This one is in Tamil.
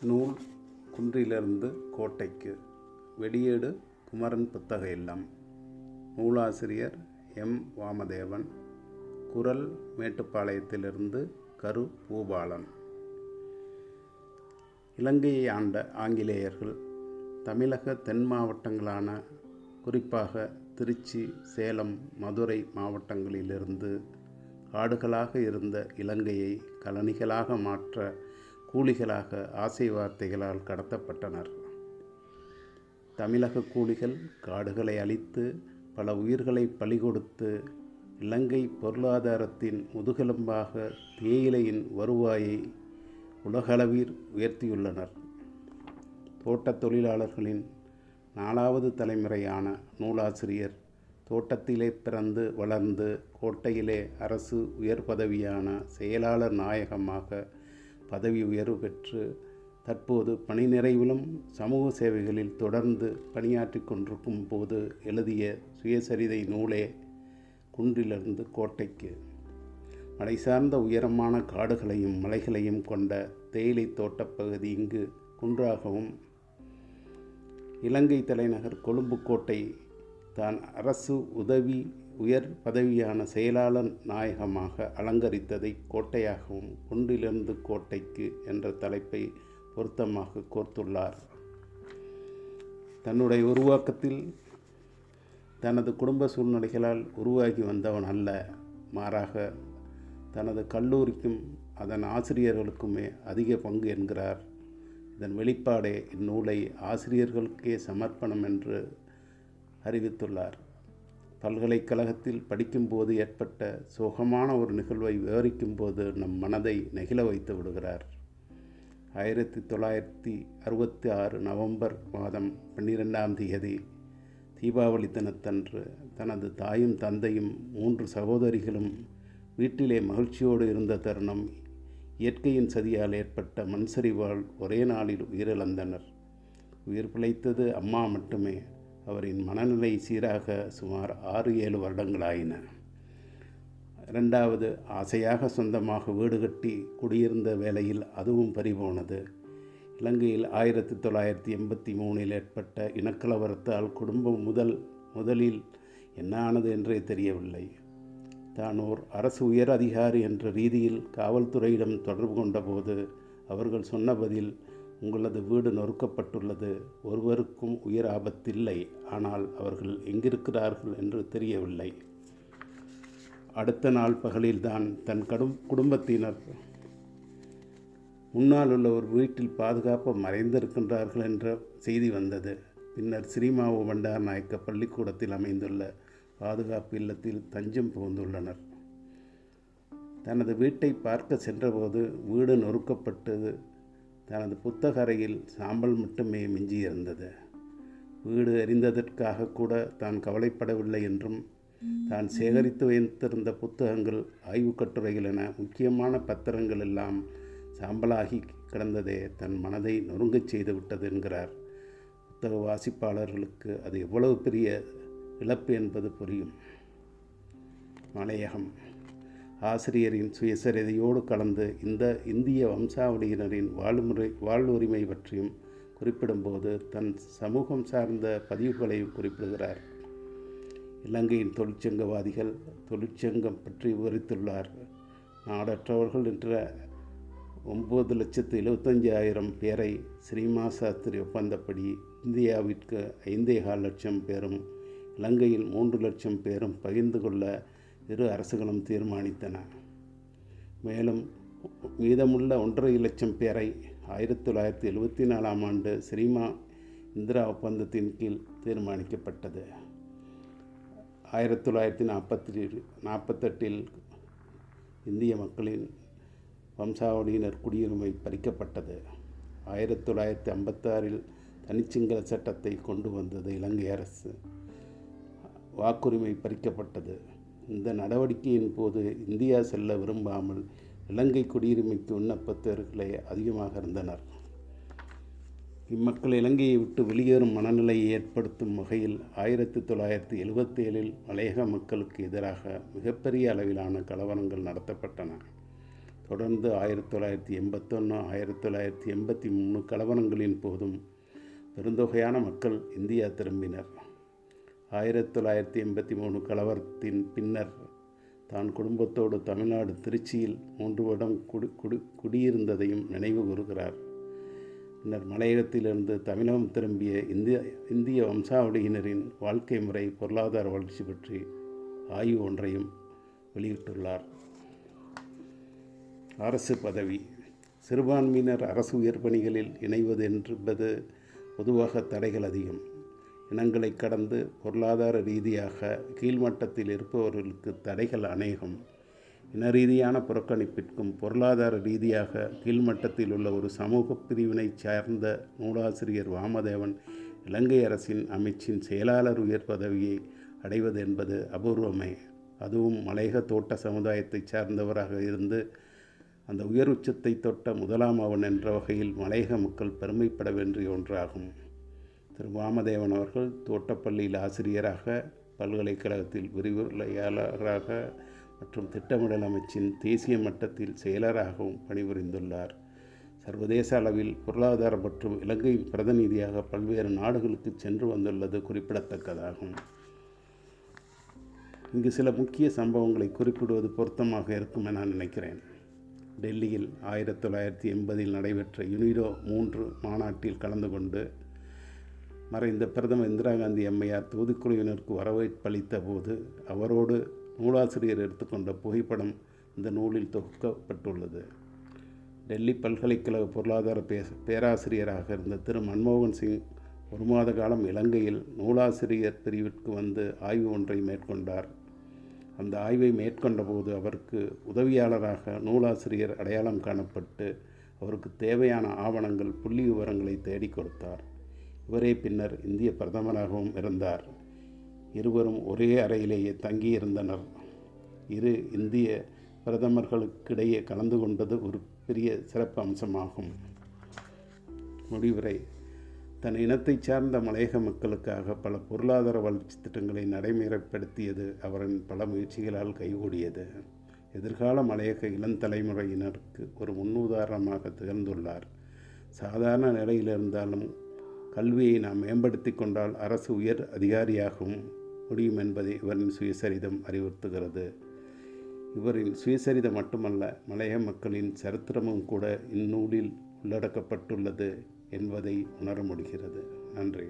நூல் குன்றிலிருந்து கோட்டைக்கு. வெளியீடு குமரன் புத்தக இல்லம் நூலாசிரியர் எம். வாமதேவன். குரல் மேட்டுப்பாளையத்திலிருந்து கரு. பூபாலன். இலங்கையை ஆண்ட ஆங்கிலேயர்கள் தமிழக தென் மாவட்டங்களான குறிப்பாக திருச்சி சேலம் மதுரை மாவட்டங்களிலிருந்து காடுகளாக இருந்த இலங்கையை கலனிகளாக மாற்ற கூலிகளாக ஆசை வார்த்தைகளால் கடத்தப்பட்டனர். தமிழக கூலிகள் காடுகளை அழித்து பல உயிர்களை பலி கொடுத்து இலங்கை பொருளாதாரத்தின் முதுகெலும்பாக தேயிலையின் வருவாயை உலகளவில் உயர்த்தியுள்ளனர். தோட்டத் தொழிலாளர்களின் நாலாவது தலைமுறையான நூலாசிரியர் தோட்டத்திலே பிறந்து வளர்ந்து கோட்டையிலே அரசு உயர் பதவியான செயலாளர் நாயகமாக பதவி உயர்வு பெற்று தற்போது பணி நிறைவிலும் சமூக சேவைகளில் தொடர்ந்து பணியாற்றி கொண்டிருக்கும் போது எழுதிய சுயசரிதை நூலே குன்றிலிருந்து கோட்டைக்கு. மலை சார்ந்த உயரமான காடுகளையும் மலைகளையும் கொண்ட தேயிலை தோட்டப்பகுதி இங்கு குன்றாகவும் இலங்கை தலைநகர் கொழும்பு கோட்டை தான் அரசு உதவி உயர் பதவியான செயலாளர் நாயகமாக அலங்கரித்ததை கோட்டையாகவும் குன்றிலிருந்து கோட்டைக்கு என்ற தலைப்பை பொருத்தமாக கோர்த்துள்ளார். தன்னுடைய உருவாக்கத்தில் தனது குடும்ப சூழ்நிலைகளால் உருவாகி வந்தவன் அல்ல. மாறாக தனது கல்லூரிக்கும் அதன் ஆசிரியர்களுக்குமே அதிக பங்கு என்கிறார். இதன் வெளிப்பாடே இந்நூலை ஆசிரியர்களுக்கே சமர்ப்பணம் என்று அறிவித்துள்ளார். பல்கலைக்கழகத்தில் படிக்கும்போது ஏற்பட்ட சோகமான ஒரு நிகழ்வை விவரிக்கும்போது நம் மனதை நெகிழ வைத்து விடுகிறார். ஆயிரத்தி தொள்ளாயிரத்தி அறுபத்தி ஆறு நவம்பர் மாதம் பன்னிரெண்டாம் தேதி தீபாவளி தினத்தன்று தனது தாயும் தந்தையும் மூன்று சகோதரிகளும் வீட்டிலே மகிழ்ச்சியோடு இருந்த தருணம் இயற்கையின் சதியால் ஏற்பட்ட மண்சரிவால் ஒரே நாளில் உயிரிழந்தனர். உயிர் பிழைத்தது அம்மா மட்டுமே. அவரின் மனநிலை சீராக சுமார் ஆறு ஏழு வருடங்களாயின. இரண்டாவது ஆசையாக சொந்தமாக வீடு கட்டி குடியிருந்த வேளையில் அதுவும் பறிபோனது. இலங்கையில் ஆயிரத்தி தொள்ளாயிரத்தி எண்பத்தி மூணில் ஏற்பட்ட இனக்கலவரத்தால் குடும்பம் முதல் முதலில் என்ன ஆனது என்றே தெரியவில்லை. தான் ஓர் அரசு உயர் அதிகாரி என்ற ரீதியில் காவல்துறையிடம் தொடர்பு கொண்டபோது அவர்கள் சொன்ன பதில் உங்களது வீடு நொறுக்கப்பட்டுள்ளது. ஒருவருக்கும் உயிர் ஆபத்தில்லை. ஆனால் அவர்கள் எங்கிருக்கிறார்கள் என்று தெரியவில்லை. அடுத்த நாள் பகலில்தான் தன் கடும் குடும்பத்தினர் முன்னால் உள்ள ஒரு வீட்டில் பாதுகாப்பு மறைந்திருக்கின்றார்கள் என்ற செய்தி வந்தது. பின்னர் ஸ்ரீமாவு பண்டார் நாயக்க பள்ளிக்கூடத்தில் அமைந்துள்ள பாதுகாப்பு இல்லத்தில் தஞ்சம் புகுந்துள்ளனர். தனது வீட்டை பார்க்க சென்றபோது வீடு நொறுக்கப்பட்டது. தனது புத்தக அறையில் சாம்பல் மட்டுமே மிஞ்சியிருந்தது. வீடு எரிந்ததற்காக கூட தான் கவலைப்படவில்லை என்றும் தான் சேகரித்து வைத்திருந்த புத்தகங்கள் ஆய்வுக் கட்டுரைகள் என முக்கியமான பத்திரங்கள் எல்லாம் சாம்பலாகி கிடந்ததே தன் மனதை நொறுங்கச் செய்து விட்டது என்கிறார். புத்தக வாசிப்பாளர்களுக்கு அது எவ்வளவு பெரிய இழப்பு என்பது புரியும். மலையகம். ஆசிரியரின் சுயசரிதையோடு கலந்து இந்த இந்திய வம்சாவளியினரின் வாழ்முறை வாழ்வுரிமை பற்றியும் குறிப்பிடும்போது தன் சமூகம் சார்ந்த பதிவுகளையும் குறிப்பிடுகிறார். இலங்கையின் தொழிற்சங்கவாதிகள் தொழிற்சங்கம் பற்றி விவரித்துள்ளார். நாடற்றவர்கள் என்ற ஒம்பது லட்சத்து எழுபத்தஞ்சாயிரம் பேரை ஸ்ரீமா சாஸ்திரி ஒப்பந்தப்படி இந்தியாவிற்கு ஐந்தே கால் லட்சம் பேரும் இலங்கையில் மூன்று லட்சம் பேரும் பகிர்ந்து கொள்ள இரு அரசுகளும் தீர்மானித்தன. மேலும் மீதமுள்ள ஒன்றரை லட்சம் பேரை ஆயிரத்தி தொள்ளாயிரத்தி எழுபத்தி நாலாம் ஆண்டு சினிமா இந்திரா ஒப்பந்தத்தின் கீழ் தீர்மானிக்கப்பட்டது. ஆயிரத்தி தொள்ளாயிரத்தி நாற்பத்தி நாற்பத்தெட்டில் இந்திய மக்களின் வம்சாவளியினர் குடியுரிமை பறிக்கப்பட்டது. ஆயிரத்தி தொள்ளாயிரத்தி ஐம்பத்தாறில் தனிச்சிங்கள சட்டத்தை கொண்டு வந்தது இலங்கை அரசு. வாக்குரிமை பறிக்கப்பட்டது. இந்த நடவடிக்கையின் போது இந்தியா செல்ல விரும்பாமல் இலங்கை குடியுரிமைக்கு விண்ணப்பத்தவர்களே அதிகமாக இருந்தனர். இம்மக்கள் இலங்கையை விட்டு வெளியேறும் மனநிலையை ஏற்படுத்தும் வகையில் ஆயிரத்தி தொள்ளாயிரத்தி எழுபத்தேழில் மலையக மக்களுக்கு எதிராக மிகப்பெரிய அளவிலான கலவரங்கள் நடத்தப்பட்டன. தொடர்ந்து ஆயிரத்தி தொள்ளாயிரத்தி எண்பத்தொன்று ஆயிரத்தி தொள்ளாயிரத்தி எண்பத்தி மூணு கலவரங்களின் போதும் பெருந்தொகையான மக்கள் இந்தியா திரும்பினர். ஆயிரத்தி தொள்ளாயிரத்தி எண்பத்தி மூணு கலவரத்தின் பின்னர் தான் குடும்பத்தோடு தமிழ்நாடு திருச்சியில் மூன்று வருடம் குடி குடி குடியிருந்ததையும் நினைவு கூறுகிறார். பின்னர் மலையகத்திலிருந்து தமிழகம் திரும்பிய இந்திய இந்திய வம்சாவளியினரின் வாழ்க்கை முறை பொருளாதார வளர்ச்சி பற்றி ஆய்வு ஒன்றையும் வெளியிட்டுள்ளார். அரசு பதவி. சிறுபான்மையினர் அரசு உயர்பணிகளில் இணைவது என்பது பொதுவாக தடைகள் அதிகம். இனங்களை கடந்து பொருளாதார ரீதியாக கீழ்மட்டத்தில் இருப்பவர்களுக்கு தடைகள் அநேகம். இன ரீதியான புறக்கணிப்பிற்கும் பொருளாதார ரீதியாக கீழ்மட்டத்தில் உள்ள ஒரு சமூக பிரிவினை சார்ந்த நூலாசிரியர் வாமதேவன் இலங்கை அரசின் அமைச்சின் செயலாளர் உயர் பதவியை அடைவது என்பது அபூர்வமே. அதுவும் மலையக தோட்ட சமுதாயத்தைச் சார்ந்தவராக இருந்து அந்த உயர் உச்சத்தை தொட்ட முதலாம் அவன் என்ற வகையில் மலையக மக்கள் பெருமைப்பட வேண்டிய ஒன்றாகும். திரு வாமதேவன் அவர்கள் தோட்டப்பள்ளியில் ஆசிரியராக பல்கலைக்கழகத்தில் விரிவுரையாளராக மற்றும் திட்டமிடல் அமைச்சின் தேசிய மட்டத்தில் செயலராகவும் பணிபுரிந்துள்ளார். சர்வதேச அளவில் பொருளாதார மற்றும் இலங்கையின் பிரதிநிதியாக பல்வேறு நாடுகளுக்கு சென்று வந்துள்ளது குறிப்பிடத்தக்கதாகும். இங்கு சில முக்கிய சம்பவங்களை குறிப்பிடுவது பொருத்தமாக இருக்கும் என நான் நினைக்கிறேன். டெல்லியில் ஆயிரத்தி தொள்ளாயிரத்தி எண்பதில் நடைபெற்ற யுனிடோ மூன்று மாநாட்டில் கலந்து கொண்டு மறைந்த பிரதமர் இந்திரா காந்தி அம்மையார் தூதுக்குழுவினருக்கு வரவேற்பளித்த போது அவரோடு நூலாசிரியர் எடுத்துக்கொண்ட புகைப்படம் இந்த நூலில் தொகுக்கப்பட்டுள்ளது. டெல்லி பல்கலைக்கழக பொருளாதார பே பேராசிரியராக இருந்த திரு மன்மோகன் சிங் ஒரு மாத காலம் இலங்கையில் நூலாசிரியர் பிரிவிற்கு வந்து ஆய்வு ஒன்றை மேற்கொண்டார். அந்த ஆய்வை மேற்கொண்டபோது அவருக்கு உதவியாளராக நூலாசிரியர் அடையாளம் காணப்பட்டு அவருக்கு தேவையான ஆவணங்கள் புள்ளி விவரங்களை தேடிக் கொடுத்தார். இவரே பின்னர் இந்திய பிரதமராகவும் இருந்தார். இருவரும் ஒரே அறையிலேயே தங்கியிருந்தனர். இரு இந்திய பிரதமர்களுக்கிடையே கலந்து கொண்டது ஒரு பெரிய சிறப்பு அம்சமாகும். முடிவுரை. தன் இனத்தைச் சார்ந்த மலையக மக்களுக்காக பல பொருளாதார வளர்ச்சி திட்டங்களை நடைமுறைப்படுத்தியது அவரின் பல முயற்சிகளால் கைகூடியது. எதிர்கால மலையக இளம் தலைமுறையினருக்கு ஒரு முன்னுதாரணமாக திகழ்ந்துள்ளார். சாதாரண நிலையில் இருந்தாலும் கல்வியை நாம் மேம்படுத்தி கொண்டால் அரசு உயர் அதிகாரியாகவும் முடியும் என்பதை இவரின் சுயசரிதம் அறிவுறுத்துகிறது. இவரின் சுயசரிதம் மட்டுமல்ல மலைய மக்களின் சரித்திரமும் கூட இந்நூலில் உள்ளடக்கப்பட்டுள்ளது என்பதை உணர முடிகிறது. நன்றி.